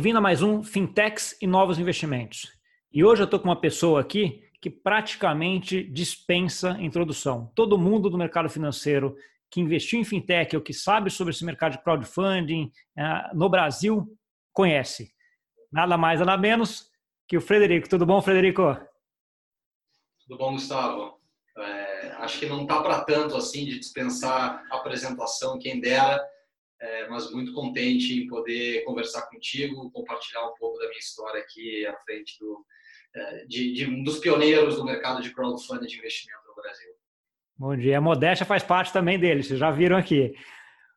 Bem-vindo a mais um Fintechs e Novos Investimentos. E hoje eu estou com uma pessoa aqui que praticamente dispensa introdução. Todo mundo do mercado financeiro que investiu em fintech ou que sabe sobre esse mercado de crowdfunding eh, no Brasil conhece. Nada mais, nada menos que o Frederico. Tudo bom, Frederico? Tudo bom, Gustavo? É, acho que não está para tanto assim de dispensar a apresentação, quem dera é, mas muito contente em poder conversar contigo, compartilhar um pouco da minha história aqui à frente do, é, de, de um dos pioneiros do mercado de crowdfunding de investimento no Brasil. Bom dia. A modéstia faz parte também dele, vocês já viram aqui.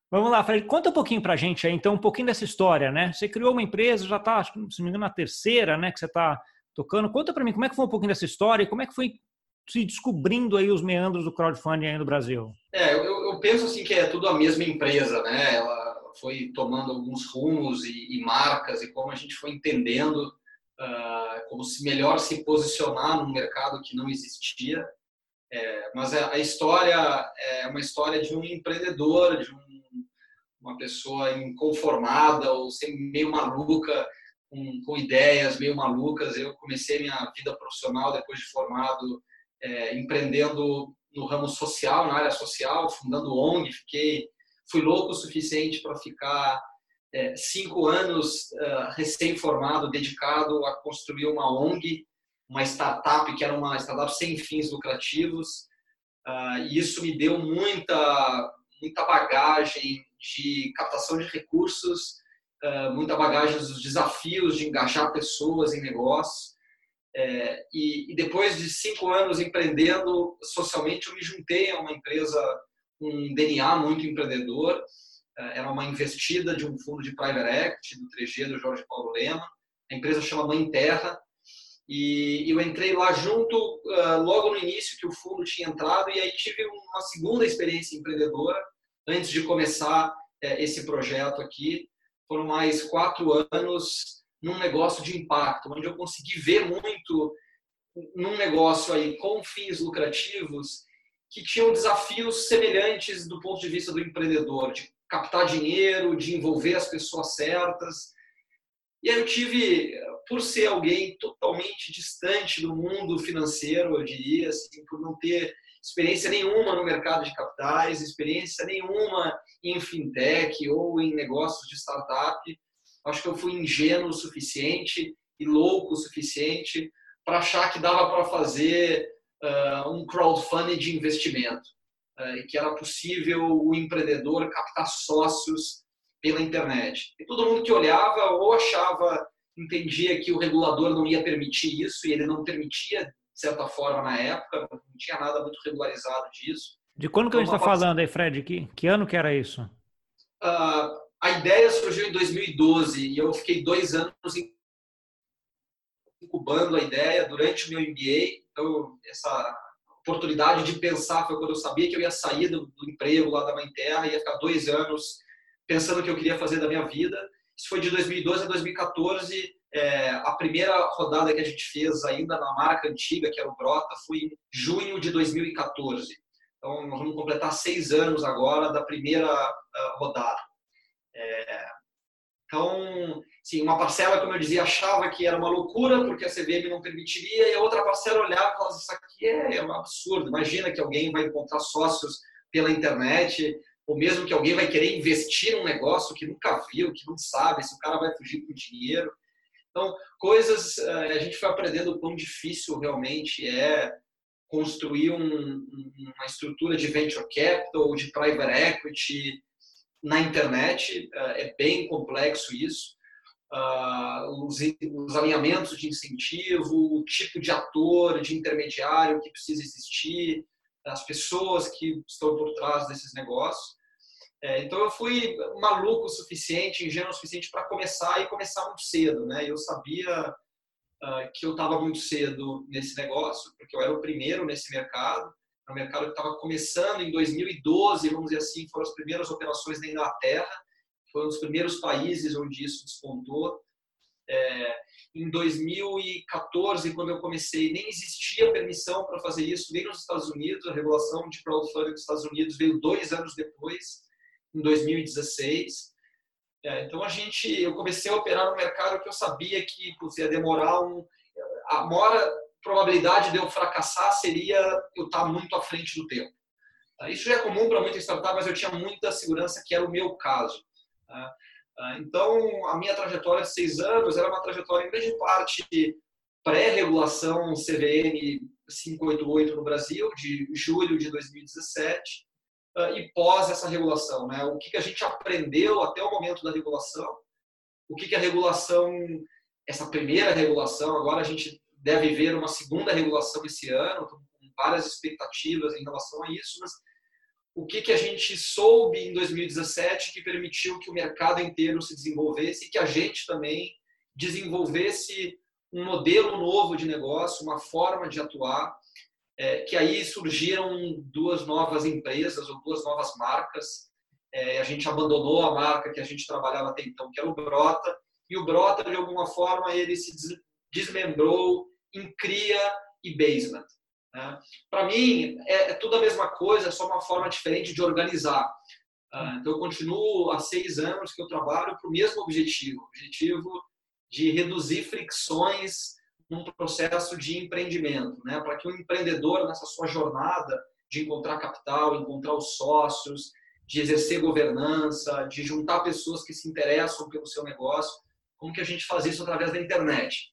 Vamos lá, Fred, conta um pouquinho para a gente aí, então, um pouquinho dessa história, né? Você criou uma empresa, já está, se não me engano, na terceira, né, que você está tocando. Conta para mim como é que foi um pouquinho dessa história e como é que foi se descobrindo aí os meandros do crowdfunding aí no Brasil? É, eu, eu penso assim que é tudo a mesma empresa, né? Ela foi tomando alguns rumos e, e marcas e como a gente foi entendendo uh, como se melhor se posicionar num mercado que não existia. É, mas a, a, história é uma história de um empreendedor, de um, uma pessoa inconformada ou meio maluca, com, com ideias meio malucas. Eu comecei minha vida profissional depois de formado é, empreendendo no ramo social, na área social, fundando ONG, fiquei, fui louco o suficiente para ficar é, cinco anos uh, recém-formado, dedicado a construir uma ONG, uma startup que era uma startup sem fins lucrativos, uh, e isso me deu muita, muita bagagem de captação de recursos, uh, muita bagagem dos desafios de engajar pessoas em negócios, é, e, e, depois de cinco anos empreendendo socialmente, eu me juntei a uma empresa com um DNA muito empreendedor. É, era uma investida de um fundo de private equity do 3G do Jorge Paulo Lema. A empresa chama Mãe Terra. E eu entrei lá junto uh, logo no início que o fundo tinha entrado e aí tive uma segunda experiência empreendedora antes de começar uh, esse projeto aqui. Foram mais quatro anos num negócio de impacto, onde eu consegui ver muito num negócio aí com fins lucrativos que tinham desafios semelhantes do ponto de vista do empreendedor, de captar dinheiro, de envolver as pessoas certas. E aí eu tive, por ser alguém totalmente distante do mundo financeiro, eu diria, assim, por não ter experiência nenhuma no mercado de capitais, experiência nenhuma em fintech ou em negócios de startup, acho que eu fui ingênuo o suficiente e louco o suficiente para achar que dava para fazer uh, um crowdfunding de investimento, uh, e que era possível o empreendedor captar sócios pela internet. E todo mundo que olhava ou achava, entendia que o regulador não ia permitir isso, e ele não permitia, de certa forma, na época, não tinha nada muito regularizado disso. De quando que a gente está falando aí, Fred? Que, que ano que era isso? Uh, a ideia surgiu em 2012 e eu fiquei dois anos incubando a ideia durante o meu MBA. Então, essa oportunidade de pensar foi quando eu sabia que eu ia sair do, do emprego lá da Mãe Terra, ia ficar dois anos pensando o que eu queria fazer da minha vida. Isso foi de 2012 a 2014. É, a primeira rodada que a gente fez ainda na marca antiga, que era o Brota, foi em junho de 2014. Então, nós vamos completar seis anos agora da primeira uh, rodada. É, então, sim, uma parcela, como eu dizia, achava que era uma loucura porque a CVM não permitiria, e a outra parcela olhava e falava: Isso aqui é, é um absurdo. Imagina que alguém vai encontrar sócios pela internet, ou mesmo que alguém vai querer investir num negócio que nunca viu, que não sabe se o cara vai fugir com dinheiro. Então, coisas, eh, a gente foi aprendendo o quão difícil realmente é construir um, uma estrutura de venture capital, de private equity, na internet, eh, é bem complexo isso. Ah, os, os alinhamentos de incentivo, o tipo de ator, de intermediário que precisa existir, as pessoas que estão por trás desses negócios. É, então eu fui maluco o suficiente, ingênuo o suficiente para começar e começar muito cedo, né? Eu sabia uh, que eu estava muito cedo nesse negócio, porque eu era o primeiro nesse mercado um mercado que estava começando em 2012, vamos dizer assim, foram as primeiras operações na Inglaterra, foi um dos primeiros países onde isso despontou. É, em 2014, quando eu comecei, nem existia permissão para fazer isso, nem nos Estados Unidos, a regulação de crowdfunding dos Estados Unidos veio dois anos depois, em 2016. É, então a gente, eu comecei a operar no mercado que eu sabia que ia demorar um, a maior probabilidade de eu fracassar seria eu estar muito à frente do tempo. Tá? Isso já é comum para muitas startups, mas eu tinha muita segurança que era o meu caso. Tá? Ah, então, a minha trajetória de seis anos era uma trajetória, em grande parte, pré-regulação CVM 588 no Brasil, de julho de 2017, ah, e pós essa regulação. Né? O que a gente aprendeu até o momento da regulação, o que a regulação, essa primeira regulação, agora a gente deve ver uma segunda regulação esse ano, com várias expectativas em relação a isso, mas o que, que a gente soube em 2017 que permitiu que o mercado inteiro se desenvolvesse e que a gente também desenvolvesse um modelo novo de negócio, uma forma de atuar, é, que aí surgiram duas novas empresas ou duas novas marcas. É, a gente abandonou a marca que a gente trabalhava até então, que era o Brota, e o Brota, de alguma forma, ele se desmembrou em Cria e Basement. Né? Para mim, é, é, tudo a mesma coisa, é só uma forma diferente de organizar. Uh, então, eu continuo há seis anos que eu trabalho para o mesmo objetivo, objetivo de reduzir fricções num processo de empreendimento, né? para que o empreendedor, nessa sua jornada de encontrar capital, encontrar os sócios, de exercer governança, de juntar pessoas que se interessam pelo seu negócio, como que a gente faz isso através da internet?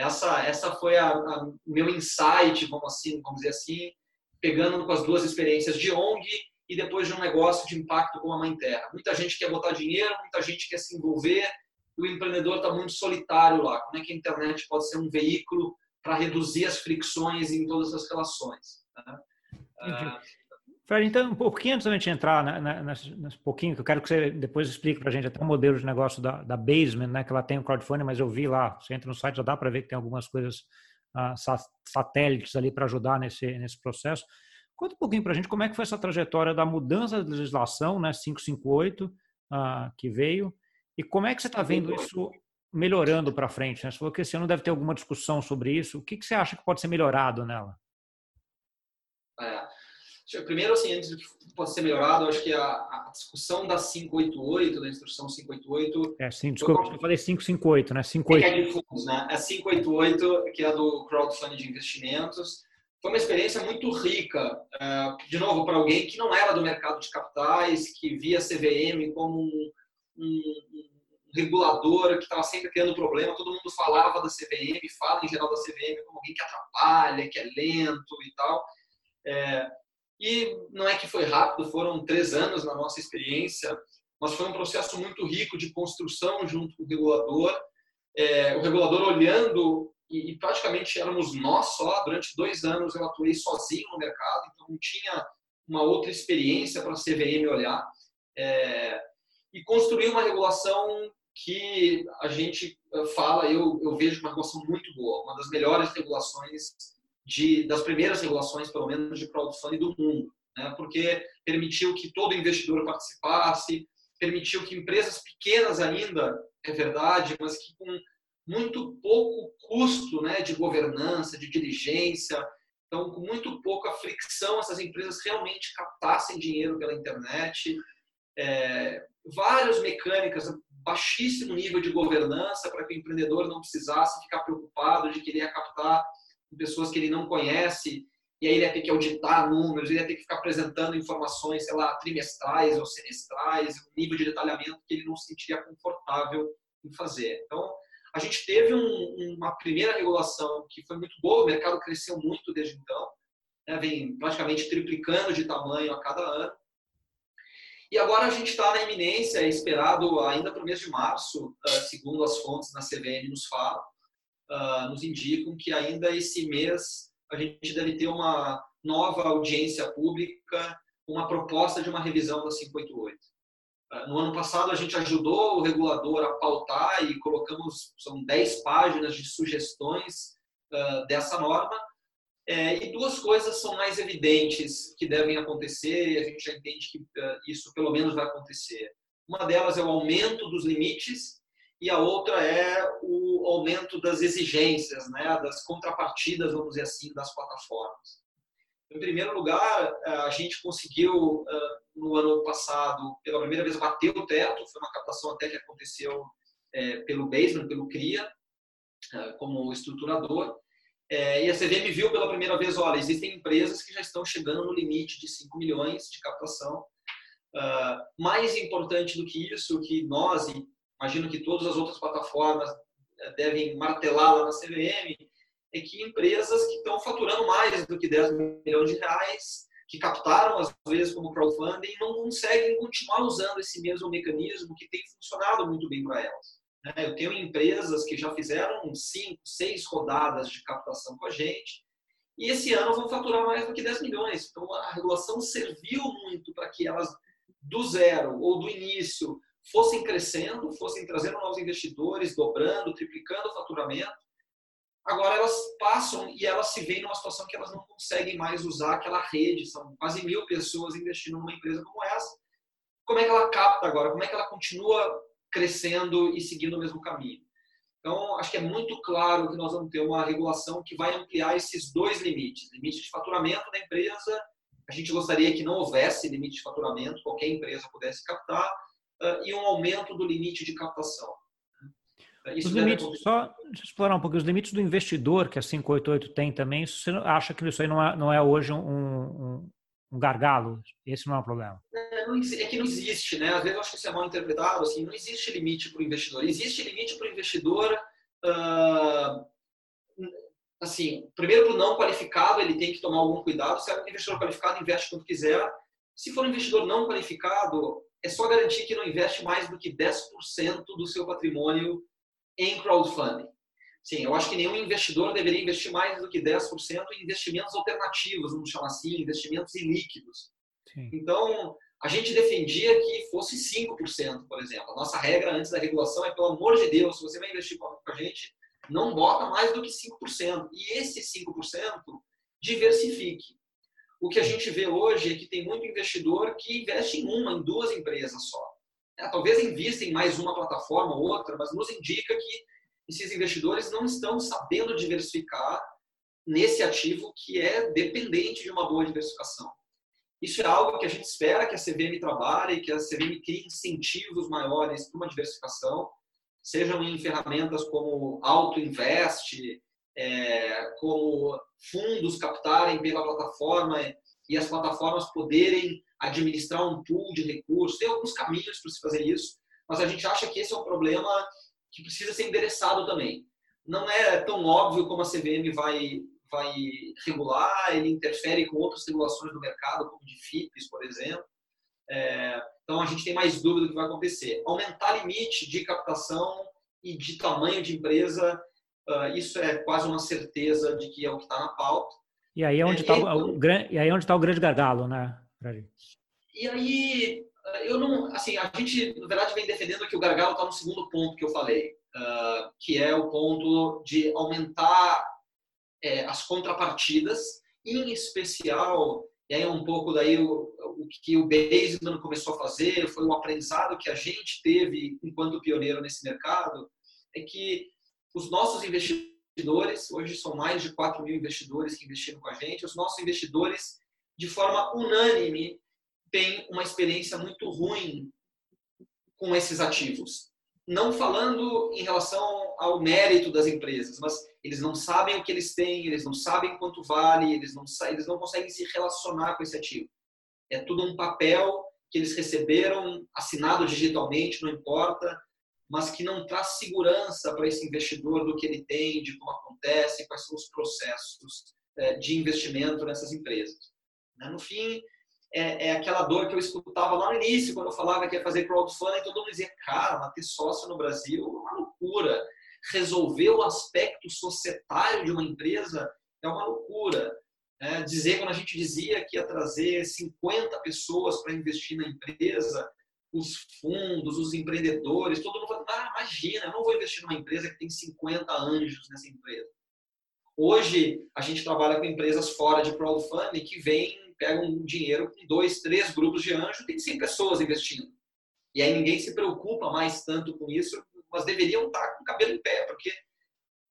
Essa, essa foi a, a meu insight, vamos assim, vamos dizer assim, pegando com as duas experiências de ONG e depois de um negócio de impacto como a Mãe Terra. Muita gente quer botar dinheiro, muita gente quer se envolver, e o empreendedor está muito solitário lá. Como é que a internet pode ser um veículo para reduzir as fricções em todas as relações? Né? Fred, então, um pouquinho antes da gente entrar né, nesse, nesse, pouquinho, que eu quero que você depois explique para a gente até o modelo de negócio da, da Basement, né, que ela tem o crowdfunding, mas eu vi lá, você entra no site, já dá para ver que tem algumas coisas uh, satélites ali para ajudar nesse, nesse processo. Conta um pouquinho para a gente como é que foi essa trajetória da mudança da legislação, né, 558, uh, que veio, e como é que você está vendo isso melhorando para frente? Né? Você falou que esse ano deve ter alguma discussão sobre isso. O que, que você acha que pode ser melhorado nela? É. Primeiro, assim, antes pode ser melhorado, acho que a, a, discussão da 588, da instrução 588... É, sim, desculpa, foi... eu falei 558, né? 58. É, é de fundos, né? A 588, que é do crowdfunding de investimentos, foi uma experiência muito rica, é, de novo, para alguém que não era do mercado de capitais, que via a CVM como um, um, um regulador que estava sempre tendo problema, todo mundo falava da CVM, fala em geral da CVM como alguém que atrapalha, que é lento e tal. É, e não é que foi rápido, foram três anos na nossa experiência, mas foi um processo muito rico de construção junto com o regulador. É, o regulador olhando, e, e, praticamente éramos nós só, durante dois anos eu atuei sozinho no mercado, então não tinha uma outra experiência para a CVM olhar. É, e construir uma regulação que a gente fala, eu, eu vejo uma regulação muito boa, uma das melhores regulações de, das primeiras regulações, pelo menos, de crowdfunding do mundo, né? porque permitiu que todo investidor participasse, permitiu que empresas pequenas ainda, é verdade, mas que com muito pouco custo né, de governança, de diligência, então com muito pouca fricção, essas empresas realmente captassem dinheiro pela internet. É, várias mecânicas, baixíssimo nível de governança para que o empreendedor não precisasse ficar preocupado de querer captar pessoas que ele não conhece, e aí ele ia ter que auditar números, ele ia ter que ficar apresentando informações, sei lá, trimestrais ou semestrais, um nível de detalhamento que ele não se sentiria confortável em fazer. Então, a gente teve um, uma primeira regulação que foi muito boa, o mercado cresceu muito desde então, né, vem praticamente triplicando de tamanho a cada ano. E agora a gente está na iminência, é esperado ainda para o mês de março, ah, segundo as fontes na CVM nos falam, uh, nos indicam que ainda esse mês a gente deve ter uma nova audiência pública, uma proposta de uma revisão da 588. Uh, no ano passado, a gente ajudou o regulador a pautar e colocamos, são 10 páginas de sugestões uh, dessa norma, é, e duas coisas são mais evidentes que devem acontecer, e a gente já entende que isso pelo menos vai acontecer. Uma delas é o aumento dos limites e a outra é o aumento das exigências, né, das contrapartidas, vamos dizer assim, das plataformas. Em primeiro lugar, eh, a gente conseguiu, eh, no ano passado, pela primeira vez, bateu o teto, foi uma captação até que aconteceu é, pelo Basement, pelo CRIA, como estruturador. E a CVM viu pela primeira vez, olha, existem empresas que já estão chegando no limite de 5 milhões de captação. Uh, mais importante do que isso, que nós, e imagino que todas as outras plataformas é, devem martelar lá na CVM, é que empresas que estão faturando mais do que 10 milhões de reais, que captaram às vezes como crowdfunding, não conseguem continuar usando esse mesmo mecanismo que tem funcionado muito bem para elas. Né? Eu tenho empresas que já fizeram cinco, seis rodadas de captação com a gente e esse ano vão faturar mais do que 10 milhões. Então a regulação serviu muito para que elas do zero ou do início fossem crescendo, fossem trazendo novos investidores, dobrando, triplicando o faturamento. Agora elas passam e elas se veem numa situação que elas não conseguem mais usar aquela rede, são quase mil pessoas investindo numa empresa como essa. Como é que ela capta agora? Como é que ela continua crescendo e seguindo o mesmo caminho. Então, acho que é muito claro que nós vamos ter uma regulação que vai ampliar esses dois limites: limite de faturamento da empresa. A gente gostaria que não houvesse limite de faturamento, qualquer empresa pudesse captar, e um aumento do limite de captação. Isso os limites, só explorar um pouco os limites do investidor que a 588 tem também. Você acha que isso aí não é, não é hoje um, um, um gargalo? Esse não é um problema? É, é, que não existe, né? Às vezes eu acho que isso é mal interpretado. Assim, não existe limite para o investidor. Existe limite para o investidor. Uh, assim, primeiro para o não qualificado ele tem que tomar algum cuidado. Se é um investidor qualificado investe quanto quiser. Se for um investidor não qualificado, é só garantir que não investe mais do que 10% do seu patrimônio em crowdfunding. Sim, eu acho que nenhum investidor deveria investir mais do que 10% em investimentos alternativos, vamos chamar assim, investimentos ilíquidos. Sim. Então, a gente defendia que fosse 5%, por exemplo. A nossa regra antes da regulação é, pelo amor de Deus, se você vai investir com a gente, não bota mais do que 5%. E esse 5% diversifique. O que a gente vê hoje é que tem muito investidor que investe em uma, em duas empresas só. É, talvez invista em mais uma plataforma ou outra, mas nos indica que esses investidores não estão sabendo diversificar nesse ativo que é dependente de uma boa diversificação. Isso é algo que a gente espera que a CVM trabalhe, que a CVM crie incentivos maiores para uma diversificação, sejam em ferramentas como AutoInvest, é, como fundos captarem pela plataforma e as plataformas poderem administrar um pool de recursos. Tem alguns caminhos para se fazer isso, mas a gente acha que esse é um problema que precisa ser endereçado também. Não é tão óbvio como a CVM vai, vai regular, ele interfere com outras regulações do mercado, como de FIPS, por exemplo. É, então a gente tem mais dúvida do que vai acontecer. Aumentar limite de captação e de tamanho de empresa, uh, isso é quase uma certeza de que é o que está na pauta. E aí é onde está é, o, o, e aí é onde está o grande gargalo, né? E aí eu não, assim, a gente na verdade vem defendendo que o gargalo está no segundo ponto que eu falei, uh, que é o ponto de aumentar é, as contrapartidas, em especial, e aí é um pouco daí o, o que o Baseman começou a fazer, foi o aprendizado que a gente teve enquanto pioneiro nesse mercado, é que os nossos investidores, hoje são mais de 4 mil investidores que investiram com a gente, os nossos investidores, de forma unânime, tem uma experiência muito ruim com esses ativos. Não falando em relação ao mérito das empresas, mas eles não sabem o que eles têm, eles não sabem quanto vale, eles não, eles não conseguem se relacionar com esse ativo. É tudo um papel que eles receberam, assinado digitalmente, não importa, mas que não traz segurança para esse investidor do que ele tem, de como acontece, quais são os processos é, de investimento nessas empresas. Né? No fim, é, é, aquela dor que eu escutava lá no início, quando eu falava que ia fazer crowdfunding, todo mundo dizia, cara, mas ter sócio no Brasil é uma loucura. Resolver o aspecto societário de uma empresa é uma loucura. É, dizer, quando a gente dizia que ia trazer 50 pessoas para investir na empresa, os fundos, os empreendedores, todo mundo imagina, eu não vou investir numa empresa que tem 50 anjos nessa empresa. Hoje, a gente trabalha com empresas fora de crowdfunding que vêm pega um dinheiro com dois, três grupos de anjo, tem 100 pessoas investindo. E aí ninguém se preocupa mais tanto com isso, mas deveriam estar com o cabelo em pé, porque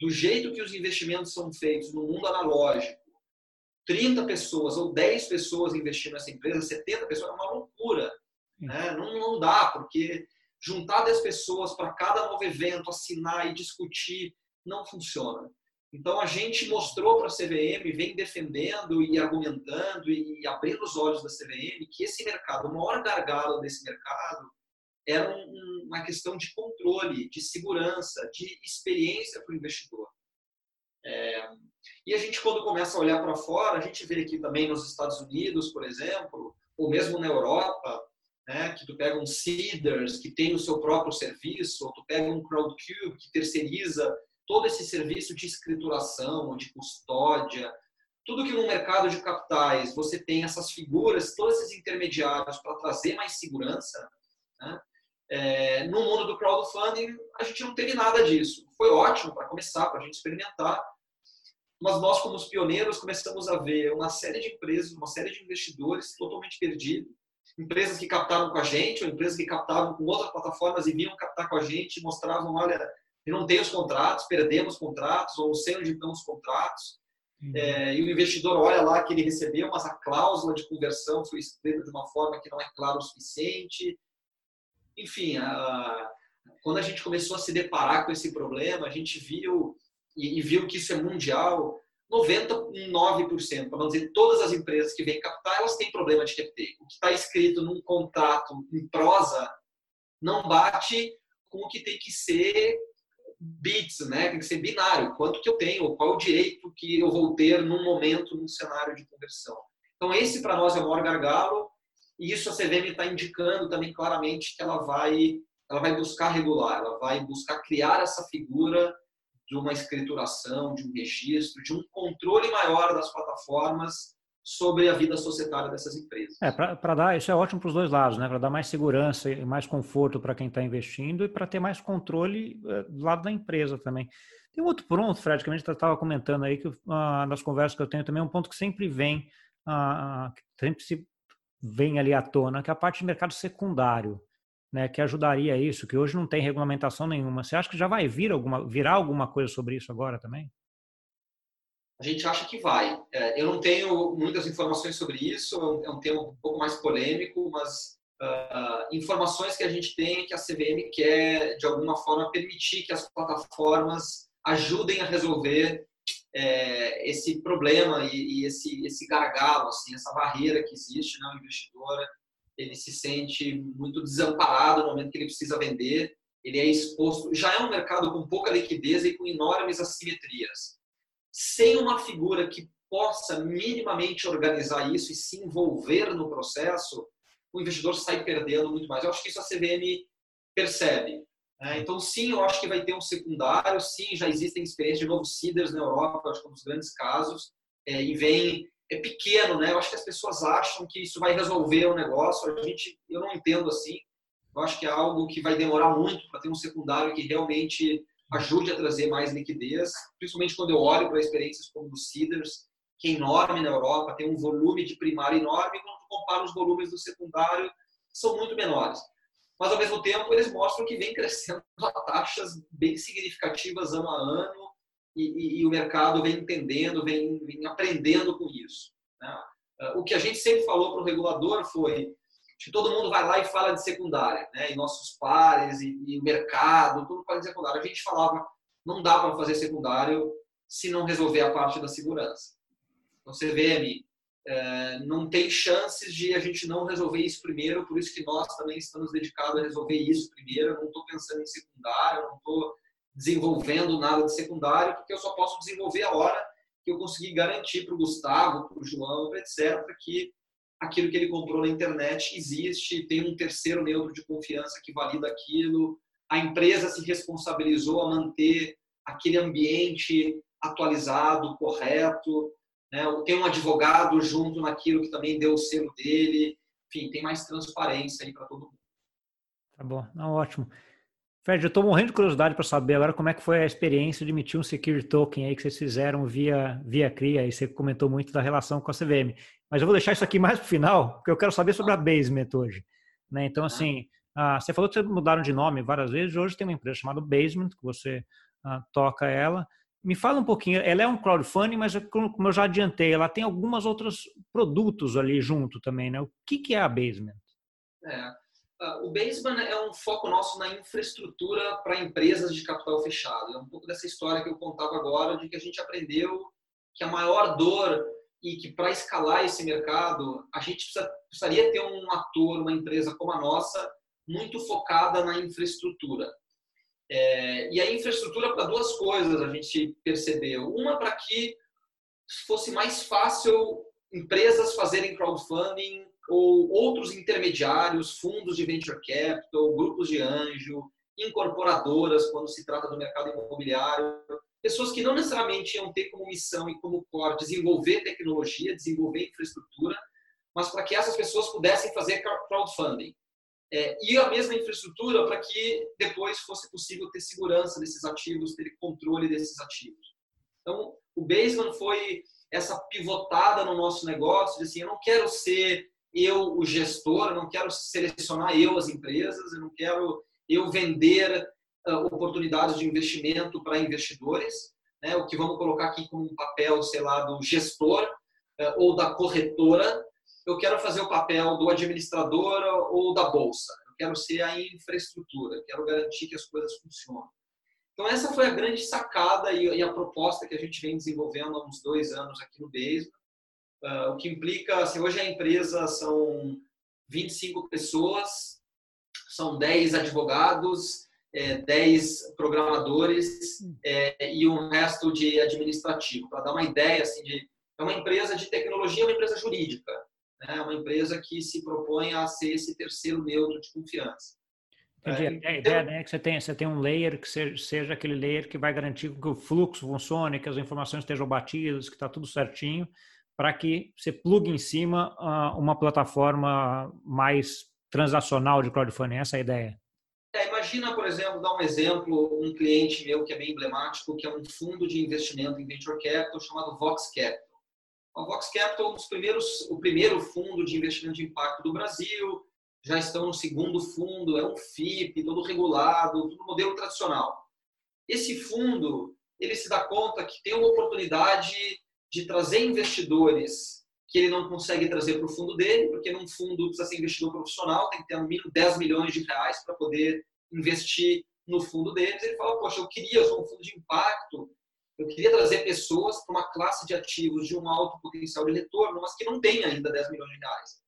do jeito que os investimentos são feitos no mundo analógico, 30 pessoas ou 10 pessoas investindo nessa empresa, 70 pessoas, é uma loucura. Né? Não, não dá, porque juntar 10 pessoas para cada novo evento, assinar e discutir, não funciona. Então a gente mostrou para a CVM, vem defendendo e argumentando e abrindo os olhos da CVM que esse mercado, o maior gargalo desse mercado era um, uma questão de controle, de segurança, de experiência para o investidor. É, e a gente, quando começa a olhar para fora, a gente vê aqui também nos Estados Unidos, por exemplo, ou mesmo na Europa, né, que tu pega um Seeders, que tem o seu próprio serviço, ou tu pega um Crowdcube, que terceiriza todo esse serviço de escrituração, de custódia, tudo que no mercado de capitais você tem essas figuras, todos esses intermediários para trazer mais segurança, né? é, no mundo do crowdfunding a gente não teve nada disso. Foi ótimo para começar, para a gente experimentar, mas nós como os pioneiros começamos a ver uma série de empresas, uma série de investidores totalmente perdidos, empresas que captaram com a gente, ou empresas que captavam com outras plataformas e vinham captar com a gente e mostravam, olha, e não tem os contratos, perdemos contratos, ou sei onde estão os contratos. Uhum. É, e o investidor olha lá que ele recebeu, mas a cláusula de conversão foi escrita de uma forma que não é clara o suficiente. Enfim, a, quando a gente começou a se deparar com esse problema, a gente viu e, e viu que isso é mundial. 99%, para não dizer todas as empresas que vêm captar, elas têm problema de QT. O que está escrito num contrato em prosa não bate com o que tem que ser bits, né? Tem que ser binário. Quanto que eu tenho, qual o direito que eu vou ter num momento, num cenário de conversão. Então, esse para nós é o maior gargalo, e isso a CVM está indicando também claramente que ela vai, ela vai buscar regular, ela vai buscar criar essa figura de uma escrituração, de um registro, de um controle maior das plataformas sobre a vida societária dessas empresas. É, para dar, isso é ótimo para os dois lados, né? Para dar mais segurança e mais conforto para quem está investindo e para ter mais controle é, do lado da empresa também. Tem um outro ponto, Fred, que a gente estava comentando aí, que uh, nas conversas que eu tenho também, é um ponto que sempre vem, uh, sempre se vem ali à tona, que é a parte de mercado secundário, né? Que ajudaria isso, que hoje não tem regulamentação nenhuma. Você acha que já vai vir alguma, virar alguma coisa sobre isso agora também? a gente acha que vai. É, eu não tenho muitas informações sobre isso, é um, é tema um pouco mais polêmico, mas uh, informações que a gente tem é que a CVM quer, de alguma forma, permitir que as plataformas ajudem a resolver é, esse problema e, e, esse, esse gargalo, assim, essa barreira que existe na né? investidora. Ele se sente muito desamparado no momento que ele precisa vender, ele é exposto. Já é um mercado com pouca liquidez e com enormes assimetrias sem uma figura que possa minimamente organizar isso e se envolver no processo, o investidor sai perdendo muito mais. Eu acho que isso a CVM percebe. Né? Então, sim, eu acho que vai ter um secundário, sim, já existem experiências de novos CIDERs na Europa, acho que é um dos grandes casos, é, e vem, é pequeno, né? Eu acho que as pessoas acham que isso vai resolver o negócio, a gente, eu não entendo assim, eu acho que é algo que vai demorar muito para ter um secundário que realmente ajude a trazer mais liquidez, principalmente quando eu olho para experiências como o Cedars, que é enorme na Europa, tem um volume de primário enorme, quando compara os volumes do secundário, são muito menores. Mas, ao mesmo tempo, eles mostram que vem crescendo a taxas bem significativas ano a ano, e, e, e o mercado vem entendendo, vem, vem aprendendo com isso. Né? O que a gente sempre falou para o regulador foi que todo mundo vai lá e fala de secundária, né? E nossos pares e, e o mercado, tudo fala de secundária. A gente falava, não dá para fazer secundário se não resolver a parte da segurança. Então, CVM é, não tem chances de a gente não resolver isso primeiro, por isso que nós também estamos dedicados a resolver isso primeiro. Eu não estou pensando em secundário, não estou desenvolvendo nada de secundário, porque eu só posso desenvolver a hora que eu conseguir garantir para o Gustavo, para o João, etc., que aquilo que ele comprou na internet existe, tem um terceiro neutro de confiança que valida aquilo, a empresa se responsabilizou a manter aquele ambiente atualizado, correto, né? tem um advogado junto naquilo que também deu o selo dele, enfim, tem mais transparência aí para todo mundo. Tá bom, não, ótimo. Fred, eu estou morrendo de curiosidade para saber agora como é que foi a experiência de emitir um security token aí que vocês fizeram via, via CRIA, e você comentou muito da relação com a CVM. Mas eu vou deixar isso aqui mais para o final, porque eu quero saber sobre a Basement hoje. Né? Então, assim, ah, você falou que vocês mudaram de nome várias vezes, hoje tem uma empresa chamada Basement, que você ah, toca ela. Me fala um pouquinho, ela é um crowdfunding, mas como eu já adiantei, ela tem alguns outros produtos ali junto também, né? O que, que é a Basement? É, o Basement é um foco nosso na infraestrutura para empresas de capital fechado. É um pouco dessa história que eu contava agora, de que a gente aprendeu que a maior dor e que para escalar esse mercado, a gente precisa, precisaria ter um ator, uma empresa como a nossa, muito focada na infraestrutura. É, e a infraestrutura para duas coisas a gente percebeu. Uma para que fosse mais fácil empresas fazerem crowdfunding ou outros intermediários, fundos de venture capital, grupos de anjo, incorporadoras, quando se trata do mercado imobiliário, pessoas que não necessariamente iam ter como missão e como core desenvolver tecnologia, desenvolver infraestrutura, mas para que essas pessoas pudessem fazer crowdfunding. É, e a mesma infraestrutura para que depois fosse possível ter segurança desses ativos, ter controle desses ativos. Então, o Basement foi essa pivotada no nosso negócio, de assim, eu não quero ser eu o gestor, eu não quero selecionar eu as empresas, eu não quero eu vender uh, oportunidades de investimento para investidores, né? o que vamos colocar aqui como um papel, sei lá, do gestor uh, ou da corretora, eu quero fazer o papel do administrador ou da bolsa, eu quero ser a infraestrutura, eu quero garantir que as coisas funcionam. Então essa foi a grande sacada e, a proposta que a gente vem desenvolvendo há uns dois anos aqui no Basement, Uh, o que implica, assim, hoje a empresa são 25 pessoas, são 10 advogados, é, 10 programadores é, e um resto de administrativo. Para dar uma ideia, assim, de, é uma empresa de tecnologia, uma empresa jurídica, né? é uma empresa que se propõe a ser esse terceiro neutro de confiança. Entendi. É, a ideia né, é que você tem, você tem um layer que seja, seja, aquele layer que vai garantir que o fluxo funcione, que as informações estejam batidas, que está tudo certinho, para que você plugue em cima uh, uma plataforma mais transacional de crowdfunding. Essa é a ideia. É, imagina, por exemplo, dar um exemplo, um cliente meu que é bem emblemático, que é um fundo de investimento em venture capital chamado Vox Capital. A Vox Capital é um dos primeiros, o primeiro fundo de investimento de impacto do Brasil, já estão no segundo fundo, é um FIP, todo regulado, tudo modelo tradicional. Esse fundo, ele se dá conta que tem uma oportunidade de trazer investidores que ele não consegue trazer para o fundo dele, porque num fundo precisa ser investidor profissional, tem que ter no mínimo 10 milhões de reais para poder investir no fundo deles. Ele fala, poxa, eu queria, eu sou um fundo de impacto, eu queria trazer pessoas para uma classe de ativos de um alto potencial de retorno, mas que não tem ainda 10 milhões de reais.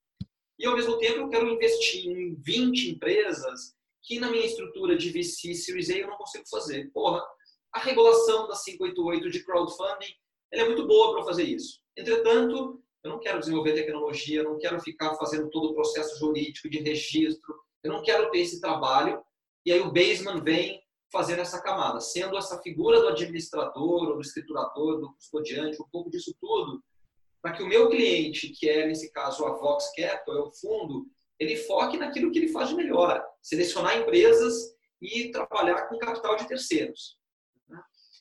E ao mesmo tempo eu quero investir em 20 empresas que na minha estrutura de VC Series A eu não consigo fazer. Porra, a regulação da 588 de crowdfunding ela é muito boa para fazer isso. Entretanto, eu não quero desenvolver tecnologia, eu não quero ficar fazendo todo o processo jurídico de registro, eu não quero ter esse trabalho. E aí o Basement vem fazendo essa camada, sendo essa figura do administrador, ou do escriturador, do custodiante, um pouco disso tudo, para que o meu cliente, que é nesse caso a Vox Capital, é o fundo, ele foque naquilo que ele faz de melhor, selecionar empresas e trabalhar com capital de terceiros.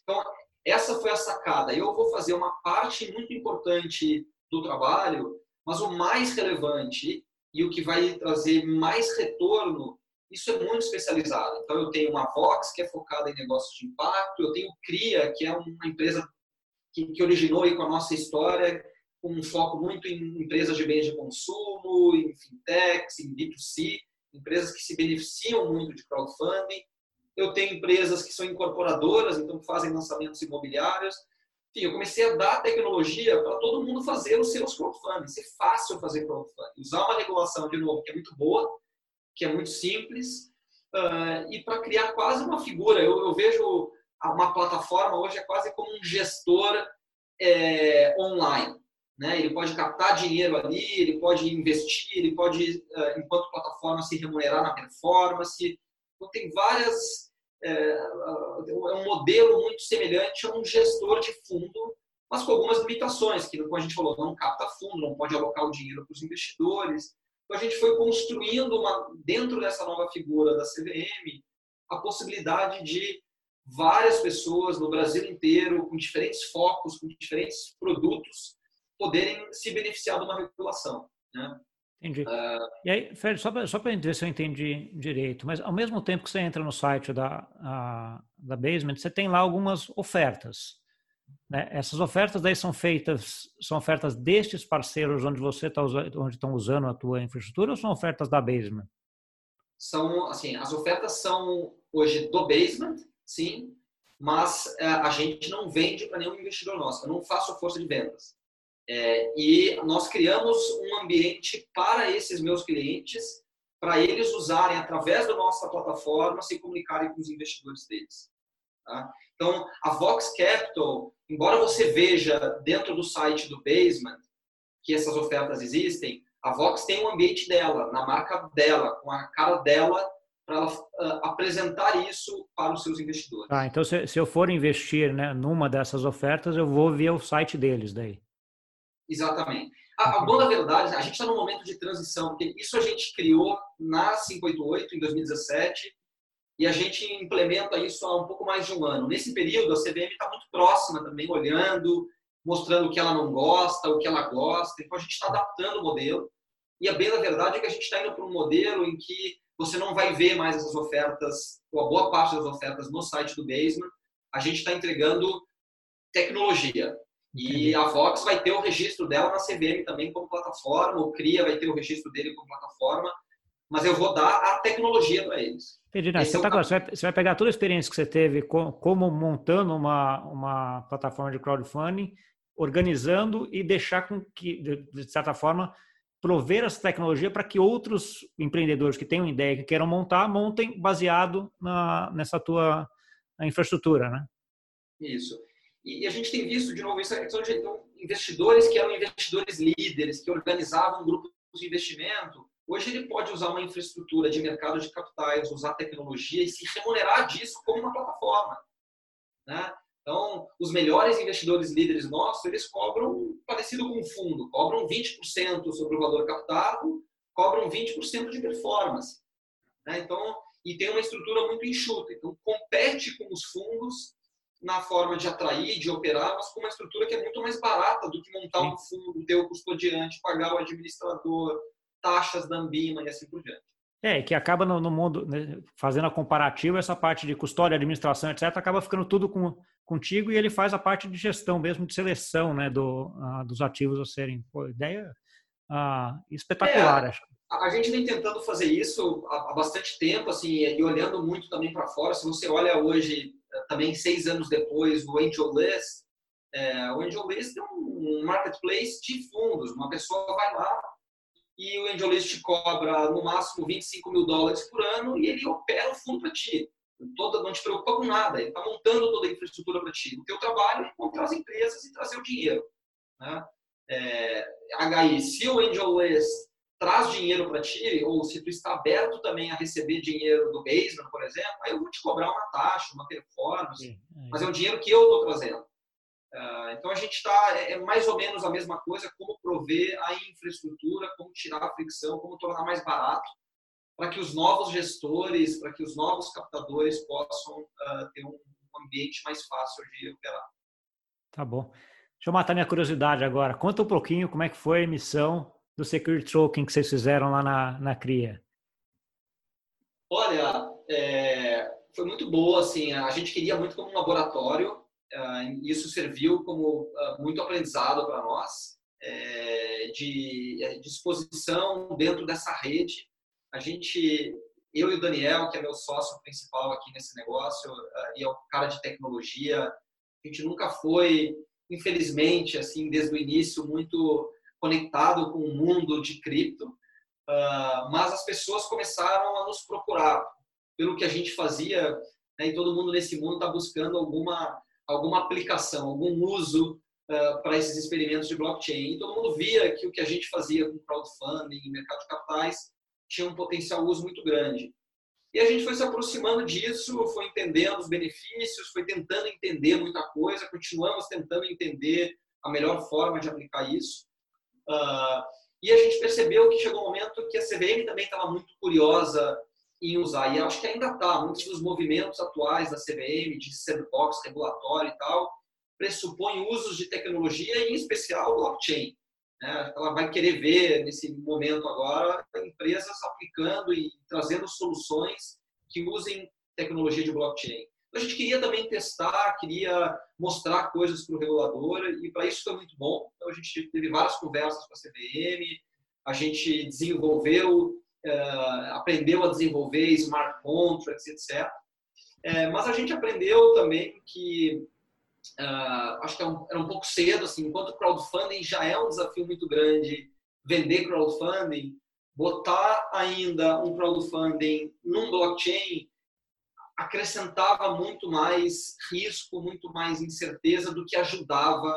Então, essa foi a sacada. Eu vou fazer uma parte muito importante do trabalho, mas o mais relevante e o que vai trazer mais retorno, isso é muito especializado. Então, eu tenho uma Vox, que é focada em negócios de impacto, eu tenho CRIA, que é uma empresa que, que originou aí com a nossa história, com um foco muito em empresas de bens de consumo, em fintechs, em B2C, empresas que se beneficiam muito de crowdfunding eu tenho empresas que são incorporadoras, então fazem lançamentos imobiliários. Enfim, eu comecei a dar tecnologia para todo mundo fazer os seus crowdfunding, ser fácil fazer crowdfunding. Usar uma regulação, de novo, que é muito boa, que é muito simples, uh, e para criar quase uma figura. Eu, eu, vejo uma plataforma hoje é quase como um gestor é, online. Né? Ele pode captar dinheiro ali, ele pode investir, ele pode, uh, enquanto plataforma, se remunerar na performance. Então, tem várias é, é um modelo muito semelhante a um gestor de fundo, mas com algumas limitações, que, como a gente falou, não capta fundo, não pode alocar o dinheiro para os investidores. Então, a gente foi construindo, uma, dentro dessa nova figura da CVM, a possibilidade de várias pessoas no Brasil inteiro, com diferentes focos, com diferentes produtos, poderem se beneficiar de uma regulação. Né? Entendi. Uh, e aí, Fred, só para ver se eu entendi direito, mas ao mesmo tempo que você entra no site da, a, da Basement, você tem lá algumas ofertas. Né? Essas ofertas daí são feitas, são ofertas destes parceiros onde você está onde estão usando a tua infraestrutura ou são ofertas da Basement? são, assim, as ofertas são hoje do basement, sim, mas é, a gente não vende para nenhum investidor nosso. Eu não faço força de vendas. É, e nós criamos um ambiente para esses meus clientes, para eles usarem através da nossa plataforma, se comunicarem com os investidores deles. Tá? Então, a Vox Capital, embora você veja dentro do site do Basement que essas ofertas existem, a Vox tem um ambiente dela, na marca dela, com a cara dela, para ela uh, apresentar isso para os seus investidores. Ah, então se, se eu for investir né, numa dessas ofertas, eu vou via o site deles daí. Exatamente. A, a boa verdade, a gente está num momento de transição, porque isso a gente criou na 588, em 2017, e a gente implementa isso há um pouco mais de um ano. Nesse período, a CVM está muito próxima também, olhando, mostrando o que ela não gosta, o que ela gosta. Então, a gente está adaptando o modelo. E a bem da verdade é que a gente está indo para um modelo em que você não vai ver mais essas ofertas, ou a boa parte das ofertas no site do Basement. A gente está entregando tecnologia. E a Vox vai ter o registro dela na CVM também como plataforma, o CRIA vai ter o registro dele como plataforma, mas eu vou dar a tecnologia para eles. Entendi, né? você, é tá, você, vai, você, vai, pegar toda a experiência que você teve com, como montando uma, uma plataforma de crowdfunding organizando e deixar com que, de certa forma, prover essa tecnologia para que outros empreendedores que tenham ideia que queiram montar, montem baseado na, nessa tua infraestrutura, né? Isso. E, a gente tem visto, de novo, isso é questão de então, investidores que eram investidores líderes, que organizavam grupos de investimento. Hoje ele pode usar uma infraestrutura de mercado de capitais, usar tecnologia e se remunerar disso como uma plataforma. Né? Então, os melhores investidores líderes nossos, eles cobram parecido com um fundo, cobram 20% sobre o valor captado, cobram 20% de performance. Né? Então, e tem uma estrutura muito enxuta. Então, compete com os fundos na forma de atrair, de operar, mas com uma estrutura que é muito mais barata do que montar um fundo, ter o custodiante, pagar o administrador, taxas da Ambima e assim por diante. É, que acaba no, no mundo, né, fazendo a comparativa, essa parte de custódia, administração, etc., acaba ficando tudo com, contigo e ele faz a parte de gestão mesmo, de seleção né, do, dos ativos a serem. Pô, ideia uh, espetacular, é, acho. A gente vem tentando fazer isso há, há bastante tempo, assim, e olhando muito também para fora. Se você olha hoje, também seis anos depois, o Angel List, é, o Angel List é um marketplace de fundos. Uma pessoa vai lá, e o AngelList cobra no máximo 25 mil dólares por ano e ele opera o fundo para ti. Toda, não te preocupa com nada, ele está montando toda a infraestrutura para ti. O teu trabalho é encontrar as empresas e trazer o dinheiro. Né? É, HI, se o AngelList traz dinheiro para ti, ou se tu está aberto também a receber dinheiro do basement, por exemplo, aí eu vou te cobrar uma taxa, uma performance, Sim, é. mas é um dinheiro que eu estou trazendo. Ah, então a gente está é, é mais ou menos a mesma coisa, como prover a infraestrutura, como tirar a fricção, como tornar mais barato, para que os novos gestores, para que os novos captadores possam uh, ter um ambiente mais fácil de operar. Tá bom. Deixa eu matar minha curiosidade agora. Conta um pouquinho como é que foi a emissão do Security Token que vocês fizeram lá na, na CRIA. Olha, é, foi muito boa. Assim, a gente queria muito como um laboratório ah, isso serviu como ah, muito aprendizado para nós, é, de é, disposição dentro dessa rede. A gente, eu e o Daniel, que é meu sócio principal aqui nesse negócio, ah, e é o cara de tecnologia, a gente nunca foi, infelizmente, assim, desde o início, muito conectado com o mundo de cripto, mas as pessoas começaram a nos procurar pelo que a gente fazia, né, e todo mundo nesse mundo está buscando alguma alguma aplicação, algum uso uh, para esses experimentos de blockchain. E todo mundo via que o que a gente fazia com crowdfunding, mercado de capitais, tinha um potencial uso muito grande. E a gente foi se aproximando disso, foi entendendo os benefícios, foi tentando entender muita coisa, continuamos tentando entender a melhor forma de aplicar isso. Uh, e a gente percebeu que chegou um momento que a CVM também estava muito curiosa em usar. E acho que ainda está. Muitos dos movimentos atuais da CVM, de sandbox regulatório e tal, pressupõem usos de tecnologia, em especial blockchain. Né? Ela vai querer ver, nesse momento agora, empresas aplicando e trazendo soluções que usem tecnologia de blockchain. A gente queria também testar, queria mostrar coisas para o regulador, e para isso foi muito bom. Então, a gente teve várias conversas com a CVM, a gente desenvolveu uh, aprendeu a desenvolver smart contracts, etc. É, mas a gente aprendeu também que uh, acho que é era um, pouco cedo, assim, enquanto crowdfunding já é um desafio muito grande, vender crowdfunding, botar ainda um crowdfunding num blockchain acrescentava muito mais risco, muito mais incerteza do que ajudava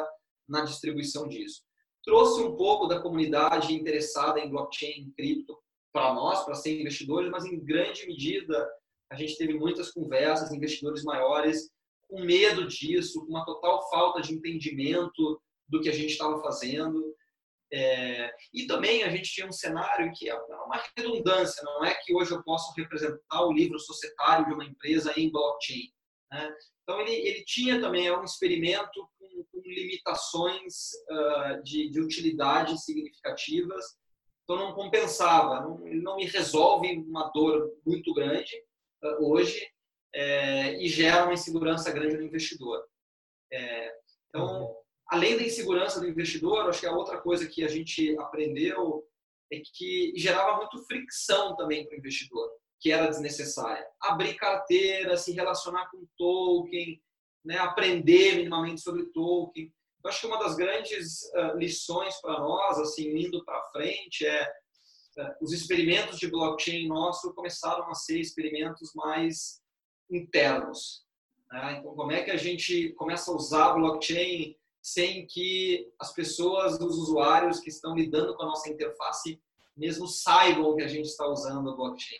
na distribuição disso. Trouxe um pouco da comunidade interessada em blockchain, em cripto, para nós, para ser investidores, mas em grande medida a gente teve muitas conversas, investidores maiores, com medo disso, com uma total falta de entendimento do que a gente estava fazendo. É, e também a gente tinha um cenário que é uma redundância, não é que hoje eu posso representar o livro societário de uma empresa em blockchain. Né? Então, ele, ele tinha também é um experimento com, com limitações uh, de, de utilidade significativas, então não compensava, não, ele não me resolve uma dor muito grande uh, hoje é, e gera uma insegurança grande no investidor. É, então, uhum além da insegurança do investidor, acho que a outra coisa que a gente aprendeu é que gerava muito fricção também para o investidor, que era desnecessária. Abrir carteira, se relacionar com token, né, aprender minimamente sobre token. Eu acho que uma das grandes uh, lições para nós, assim, indo para frente, é uh, os experimentos de blockchain nosso começaram a ser experimentos mais internos. Né? Então, como é que a gente começa a usar blockchain sem que as pessoas, os usuários que estão lidando com a nossa interface, mesmo saibam que a gente está usando o blockchain.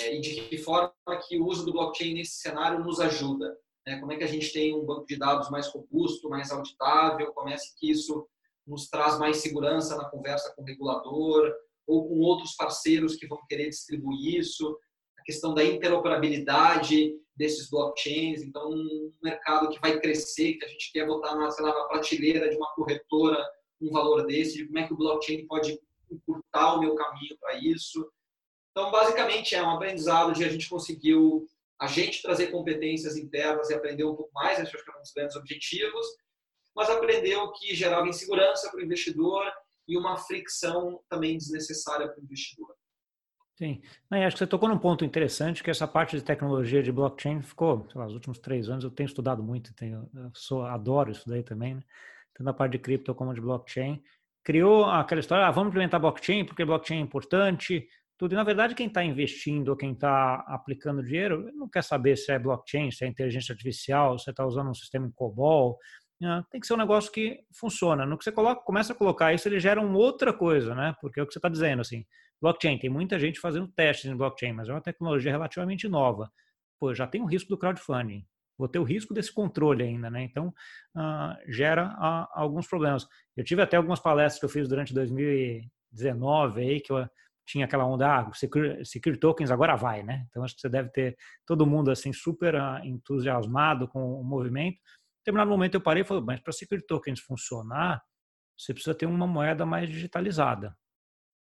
É, e de que forma que o uso do blockchain nesse cenário nos ajuda. Né? Como é que a gente tem um banco de dados mais robusto, mais auditável, como é que isso nos traz mais segurança na conversa com o regulador ou com outros parceiros que vão querer distribuir isso, a questão da interoperabilidade desses blockchains, então um mercado que vai crescer, que a gente quer botar na, lá, na prateleira de uma corretora um valor desse, de como é que o blockchain pode encurtar o meu caminho para isso. Então, basicamente, é um aprendizado de a gente conseguiu a gente trazer competências internas e aprender um pouco mais, acho que é um dos grandes objetivos, mas aprendeu que gerava insegurança para o investidor e uma fricção também desnecessária para o investidor. Sim, acho que você tocou num ponto interessante, que essa parte de tecnologia de blockchain ficou, sei lá, os últimos três anos eu tenho estudado muito, tenho, sou, adoro isso daí também, né? tanto a parte de cripto como de blockchain. Criou aquela história, ah, vamos implementar blockchain porque blockchain é importante, tudo. E na verdade, quem está investindo quem está aplicando dinheiro não quer saber se é blockchain, se é inteligência artificial, se está usando um sistema em COBOL. Né? Tem que ser um negócio que funciona. No que você coloca, começa a colocar isso, ele gera uma outra coisa, né? Porque é o que você está dizendo, assim, Blockchain, tem muita gente fazendo testes em blockchain, mas é uma tecnologia relativamente nova. Pô, já tem o risco do crowdfunding, vou ter o risco desse controle ainda, né? Então, uh, gera uh, alguns problemas. Eu tive até algumas palestras que eu fiz durante 2019 aí, que eu tinha aquela onda, ah, secure, tokens agora vai, né? Então, acho que você deve ter todo mundo, assim, super uh, entusiasmado com o movimento. Em determinado momento eu parei e falei, mas para secure tokens funcionar, você precisa ter uma moeda mais digitalizada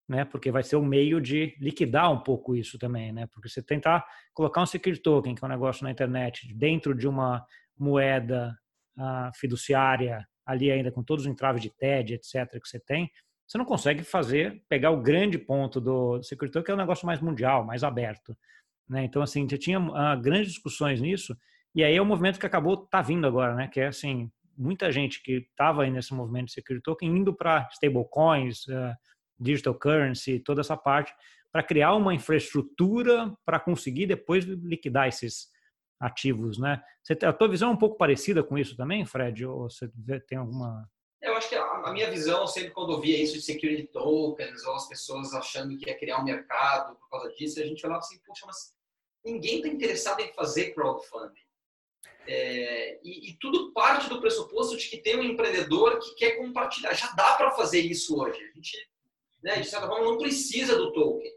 né? Porque vai ser um meio de liquidar um pouco isso também, né? Porque você tentar colocar um security token, que é um negócio na internet, dentro de uma moeda uh, fiduciária, ali ainda com todos os entraves de TED, etc., que você tem, você não consegue fazer, pegar o grande ponto do security token, que é um negócio mais mundial, mais aberto. Né? Então, assim, já tinha uh, grandes discussões nisso, e aí é o movimento que acabou tá vindo agora, né? Que é assim, muita gente que estava nesse movimento de security token indo para stablecoins, uh, digital currency, toda essa parte, para criar uma infraestrutura para conseguir depois liquidar esses ativos, né? Você, a tua visão é um pouco parecida com isso também, Fred? Ou você tem alguma... Eu acho que a, minha visão, sempre quando eu via isso de security tokens, ou as pessoas achando que ia criar um mercado por causa disso, a gente falava assim, poxa, mas ninguém está interessado em fazer crowdfunding. É, e, e, tudo parte do pressuposto de que tem um empreendedor que quer compartilhar. Já dá para fazer isso hoje. A gente né, de certa forma, não precisa do token.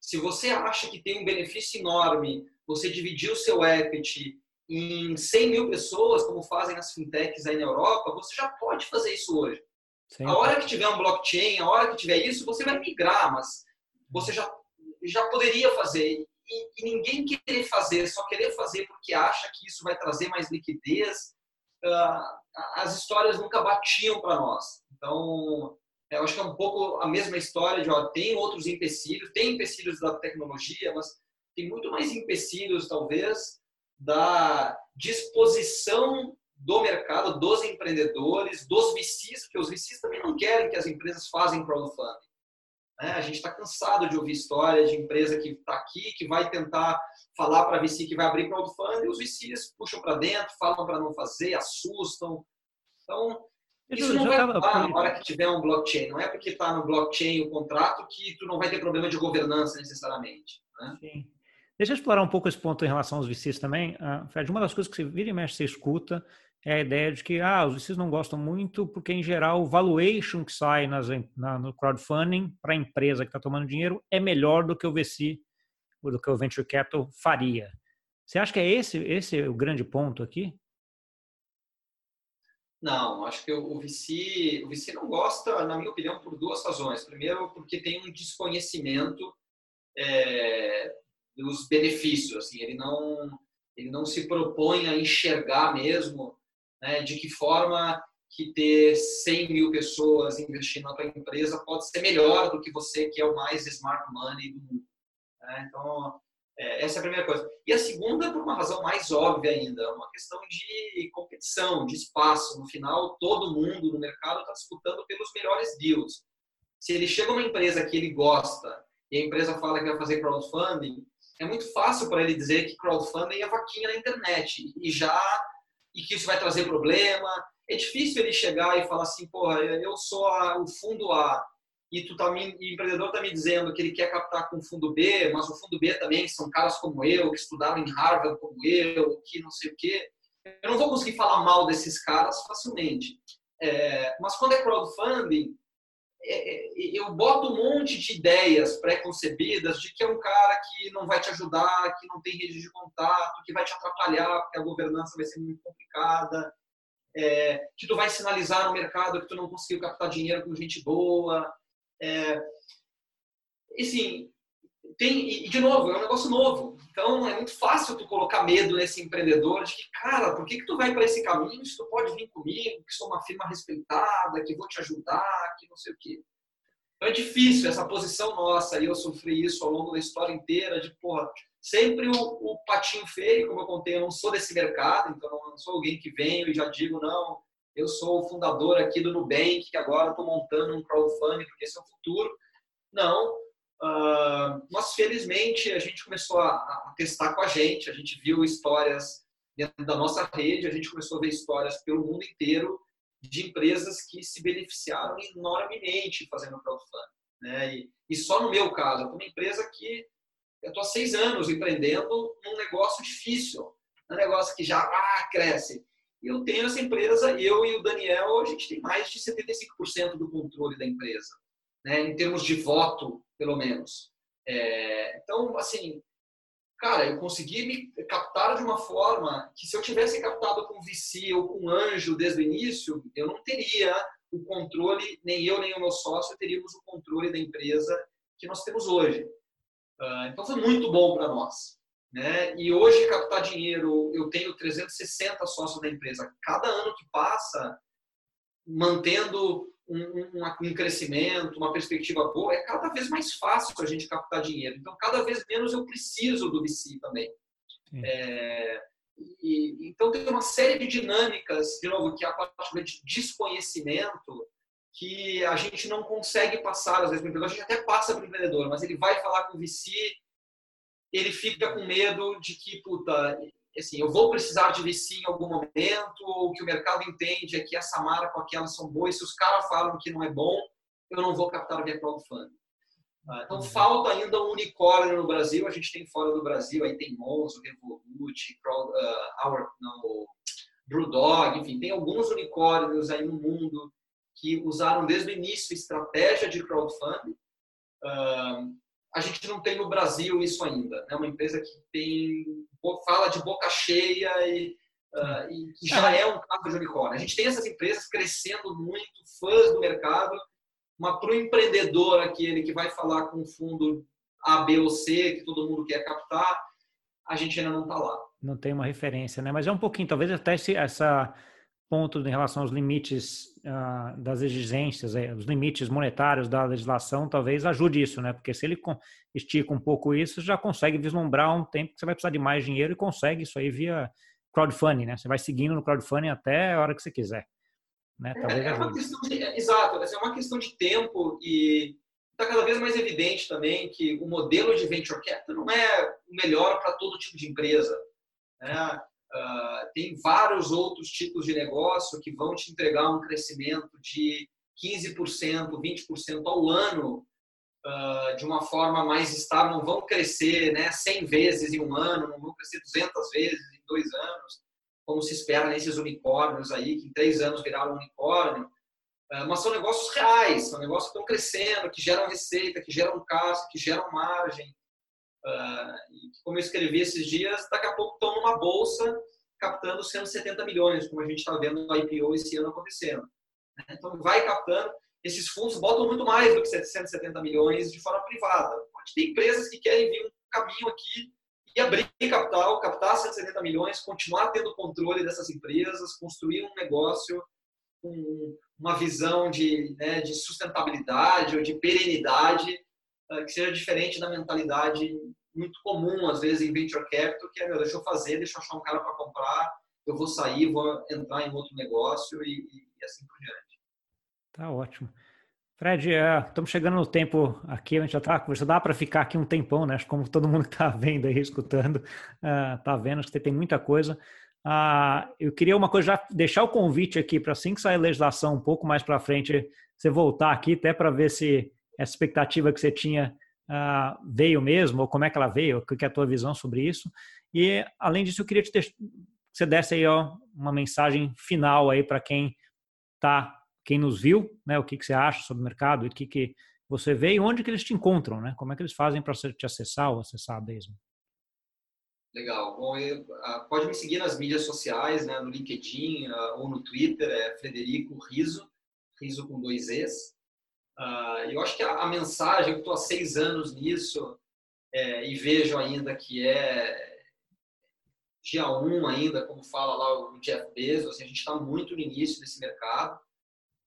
Se você acha que tem um benefício enorme, você dividir o seu equity em 100 mil pessoas, como fazem as fintechs aí na Europa, você já pode fazer isso hoje. Sim. A hora que tiver um blockchain, a hora que tiver isso, você vai migrar, mas você já, já poderia fazer. E, e ninguém querer fazer, só querer fazer porque acha que isso vai trazer mais liquidez, uh, as histórias nunca batiam para nós. Então, eu acho que é um pouco a mesma história de, ó, tem outros empecilhos, tem empecilhos da tecnologia, mas tem muito mais empecilhos, talvez, da disposição do mercado, dos empreendedores, dos VCs, porque os VCs também não querem que as empresas façam crowdfunding. Né? A gente está cansado de ouvir histórias de empresa que está aqui, que vai tentar falar para VC que vai abrir crowdfunding, e os VCs puxam para dentro, falam para não fazer, assustam. Então, isso não vai mudar na hora que tiver um blockchain. Não é porque está no blockchain o contrato que tu não vai ter problema de governança necessariamente. Né? Sim. Deixa eu explorar um pouco esse ponto em relação aos VCs também. Uh, Fred, uma das coisas que você vira e mexe, você escuta, é a ideia de que ah, os VCs não gostam muito porque, em geral, o valuation que sai nas, na, no crowdfunding para a empresa que está tomando dinheiro é melhor do que o VC, do que o Venture Capital faria. Você acha que é esse, esse é o grande ponto aqui? Não, acho que o VC, o VC não gosta, na minha opinião, por duas razões. Primeiro, porque tem um desconhecimento é, dos benefícios. Assim, ele não ele não se propõe a enxergar mesmo né, de que forma que ter 100 mil pessoas investindo na tua empresa pode ser melhor do que você que é o mais smart money do mundo. Né? Então, é, essa é a primeira coisa. E a segunda, por uma razão mais óbvia ainda, uma questão de competição, de espaço. No final, todo mundo no mercado está disputando pelos melhores deals. Se ele chega uma empresa que ele gosta e a empresa fala que vai fazer crowdfunding, é muito fácil para ele dizer que crowdfunding é vaquinha na internet e já e que isso vai trazer problema. É difícil ele chegar e falar assim, porra, eu sou a, o fundo A e tu tá me, o empreendedor está me dizendo que ele quer captar com o fundo B, mas o fundo B também são caras como eu, que estudaram em Harvard como eu, que não sei o quê. Eu não vou conseguir falar mal desses caras facilmente. É, mas quando é crowdfunding, é, é, eu boto um monte de ideias pré-concebidas de que é um cara que não vai te ajudar, que não tem rede de contato, que vai te atrapalhar, porque a governança vai ser muito complicada, é, que tu vai sinalizar no mercado que tu não conseguiu captar dinheiro com gente boa. É, e sim, tem, e de novo, é um negócio novo. Então é muito fácil tu colocar medo nesse empreendedor de que, cara, por que, que tu vai para esse caminho se tu pode vir comigo, que sou uma firma respeitada, que vou te ajudar, que não sei o quê. Então é difícil essa posição nossa, e eu sofri isso ao longo da história inteira, de, porra, sempre o, o patinho feio, como eu contei, eu não sou desse mercado, então não sou alguém que venho e já digo, não, eu sou o fundador aqui do Nubank, que agora estou montando um crowdfunding porque esse é o futuro. Não, Uh, mas felizmente a gente começou a, a, testar com a gente, a gente viu histórias dentro da nossa rede, a gente começou a ver histórias pelo mundo inteiro de empresas que se beneficiaram enormemente fazendo crowdfunding. Né? E, e só no meu caso, eu uma empresa que eu estou há seis anos empreendendo num negócio difícil, um negócio que já ah, cresce. E eu tenho essa empresa, eu e o Daniel, a gente tem mais de 75% do controle da empresa, né? em termos de voto pelo menos. É, então, assim, cara, eu consegui me captar de uma forma que se eu tivesse captado com VC ou com anjo desde o início, eu não teria o controle, nem eu nem o meu sócio teríamos o controle da empresa que nós temos hoje. Uh, então foi muito bom para nós. Né? E hoje captar dinheiro, eu tenho 360 sócios da empresa. Cada ano que passa, mantendo um, um, crescimento, uma perspectiva boa, é cada vez mais fácil a gente captar dinheiro. Então, cada vez menos eu preciso do VC também. É, e, então, tem uma série de dinâmicas, de novo, que é a parte de desconhecimento que a gente não consegue passar, às vezes, para o empreendedor. A gente até passa para o empreendedor, mas ele vai falar com o VC, ele fica com medo de que, puta, assim, eu vou precisar de VC em algum momento, ou o que o mercado entende é que essa marca ou aquela são boas, se os caras falam que não é bom, eu não vou captar via crowdfunding. Ah, então, uhum. falta ainda um unicórnio no Brasil, a gente tem fora do Brasil, aí tem Monzo, Revolut, Crowd, uh, Our, não, Brewdog, enfim, tem alguns unicórnios aí no mundo que usaram desde o início estratégia de crowdfunding. Uh, a gente não tem no Brasil isso ainda. É né? uma empresa que tem fala de boca cheia e, uh, e que já é um caso de unicórnio. A gente tem essas empresas crescendo muito, fãs do mercado, mas para o empreendedor, aquele que vai falar com um fundo A, B ou C, que todo mundo quer captar, a gente ainda não está lá. Não tem uma referência, né? Mas é um pouquinho, talvez até essa ponto em relação aos limites uh, das exigências, é, os limites monetários da legislação, talvez ajude isso, né? Porque se ele estica um pouco isso, já consegue vislumbrar um tempo que você vai precisar de mais dinheiro e consegue isso aí via crowdfunding, né? Você vai seguindo no crowdfunding até a hora que você quiser. Né? É, é uma questão de, é, exato, é uma questão de tempo e está cada vez mais evidente também que o modelo de venture capital não é o melhor para todo tipo de empresa. Né? Uh, tem vários outros tipos de negócio que vão te entregar um crescimento de 15%, 20% ao ano uh, de uma forma mais estável. Não vão crescer né, 100 vezes em um ano, não vão crescer 200 vezes em dois anos, como se espera nesses unicórnios aí, que em três anos viraram unicórnio. Uh, mas são negócios reais, são negócios que estão crescendo, que geram receita, que geram caixa, que geram margem. Uh, como eu escrevi esses dias, daqui a pouco estão numa bolsa captando 170 milhões, como a gente está vendo no IPO esse ano acontecendo. Né? Então, vai captando. Esses fundos botam muito mais do que 170 milhões de forma privada. Pode ter empresas que querem vir um caminho aqui e abrir capital, captar 170 milhões, continuar tendo controle dessas empresas, construir um negócio com uma visão de, né, de sustentabilidade ou de perenidade que seja diferente da mentalidade muito comum, às vezes, em venture capital, que é, meu, deixa eu fazer, deixa eu achar um cara para comprar, eu vou sair, vou entrar em outro negócio e, e assim por diante. Tá ótimo. Fred, estamos chegando no tempo aqui, a gente já está, já dá para ficar aqui um tempão, né? Como todo mundo que está vendo aí, escutando, está uh, vendo, acho que tem muita coisa. Uh, eu queria uma coisa, já deixar o convite aqui para assim que sair legislação um pouco mais para frente, você voltar aqui até para ver se essa expectativa que você tinha uh, veio mesmo, ou como é que ela veio, o que é a tua visão sobre isso. E, além disso, eu queria te que você desse aí ó, uma mensagem final aí para quem tá, quem nos viu, né, o que, que você acha sobre o mercado, o que, que você vê e onde que eles te encontram, né? Como é que eles fazem para te acessar ou acessar mesmo? Legal. Bom, eu, uh, pode me seguir nas mídias sociais, né, no LinkedIn uh, ou no Twitter, é Frederico Riso, Riso com dois Es. Uh, eu acho que a, a mensagem, eu estou há seis anos nisso é, e vejo ainda que é dia um ainda, como fala lá o Jeff Bezos, assim, a gente está muito no início desse mercado.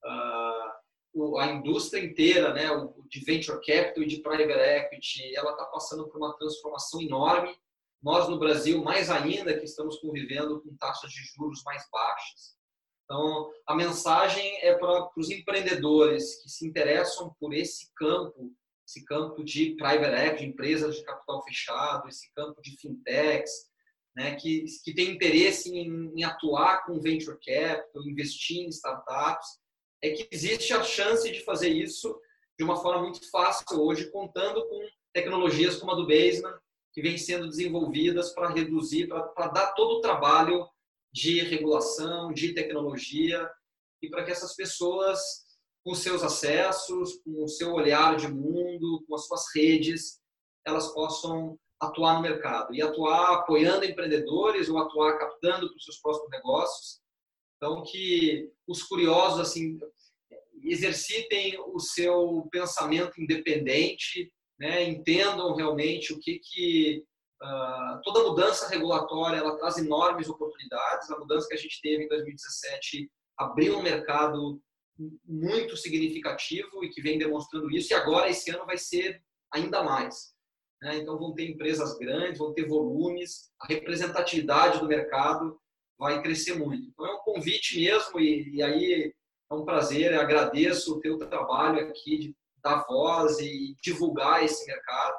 Uh, a indústria inteira, né, de venture capital e de private equity, ela está passando por uma transformação enorme. Nós no Brasil, mais ainda, que estamos convivendo com taxas de juros mais baixas. Então, a mensagem é para os empreendedores que se interessam por esse campo, esse campo de private equity, empresas de capital fechado, esse campo de fintechs, né, que, que tem interesse em, em atuar com venture capital, investir em startups, é que existe a chance de fazer isso de uma forma muito fácil hoje, contando com tecnologias como a do Basement, que vem sendo desenvolvidas para reduzir, para dar todo o trabalho de regulação, de tecnologia, e para que essas pessoas, com seus acessos, com o seu olhar de mundo, com as suas redes, elas possam atuar no mercado e atuar apoiando empreendedores ou atuar captando para os seus próximos negócios. Então, que os curiosos assim exercitem o seu pensamento independente, né, entendam realmente o que que Uh, toda mudança regulatória ela traz enormes oportunidades. A mudança que a gente teve em 2017 abriu um mercado muito significativo e que vem demonstrando isso. E agora esse ano vai ser ainda mais. Né? Então vão ter empresas grandes, vão ter volumes, a representatividade do mercado vai crescer muito. Então é um convite mesmo e, e aí é um prazer. Eu agradeço o teu trabalho aqui de dar voz e divulgar esse mercado.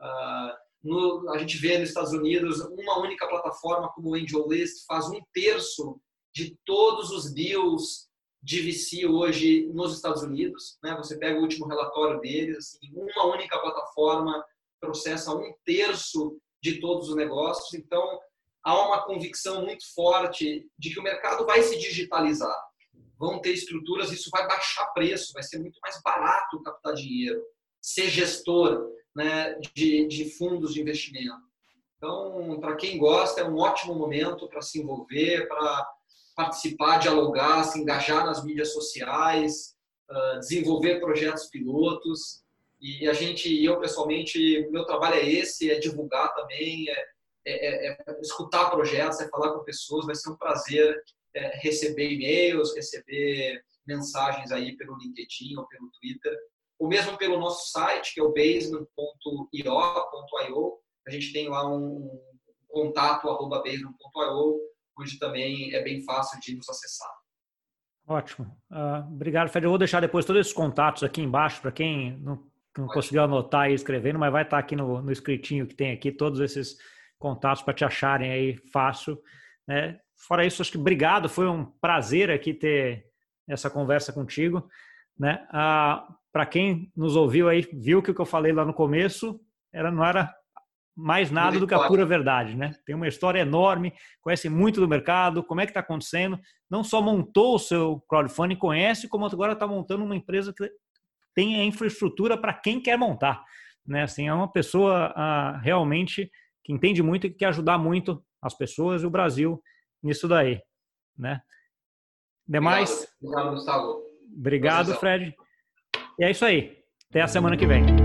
Uh, no, a gente vê nos Estados Unidos uma única plataforma como o AngelList faz um terço de todos os deals de VC hoje nos Estados Unidos. Né? Você pega o último relatório deles, assim, uma única plataforma processa um terço de todos os negócios. Então, há uma convicção muito forte de que o mercado vai se digitalizar. Vão ter estruturas, isso vai baixar preço, vai ser muito mais barato captar dinheiro, ser gestor né, de, de fundos de investimento. Então, para quem gosta, é um ótimo momento para se envolver, para participar, dialogar, se engajar nas mídias sociais, uh, desenvolver projetos pilotos. E a gente, eu pessoalmente, meu trabalho é esse, é divulgar também, é, é, é, é escutar projetos, é falar com pessoas. Vai ser um prazer é, receber e-mails, receber mensagens aí pelo LinkedIn ou pelo Twitter, ou mesmo pelo nosso site, que é o basement.io.io. A gente tem lá um contato arroba basement.io, onde também é bem fácil de nos acessar. Ótimo. Uh, obrigado, Fred. Eu vou deixar depois todos esses contatos aqui embaixo para quem não, não conseguiu anotar e escrevendo, mas vai estar aqui no, no escritinho que tem aqui, todos esses contatos para te acharem aí fácil. Né? Fora isso, acho que obrigado. Foi um prazer aqui ter essa conversa contigo. Né? Ah, para quem nos ouviu aí, viu que o que eu falei lá no começo era, não era mais nada do que a pura verdade, né? Tem uma história enorme, conhece muito do mercado, como é que está acontecendo. Não só montou o seu crowdfunding, conhece, como agora está montando uma empresa que tem a infraestrutura para quem quer montar, né? Assim, é uma pessoa ah, realmente que entende muito e que quer ajudar muito as pessoas e o Brasil nisso daí, né? Demais. Obrigado, Gustavo. Obrigado, Fred. E é isso aí. Até a semana que vem.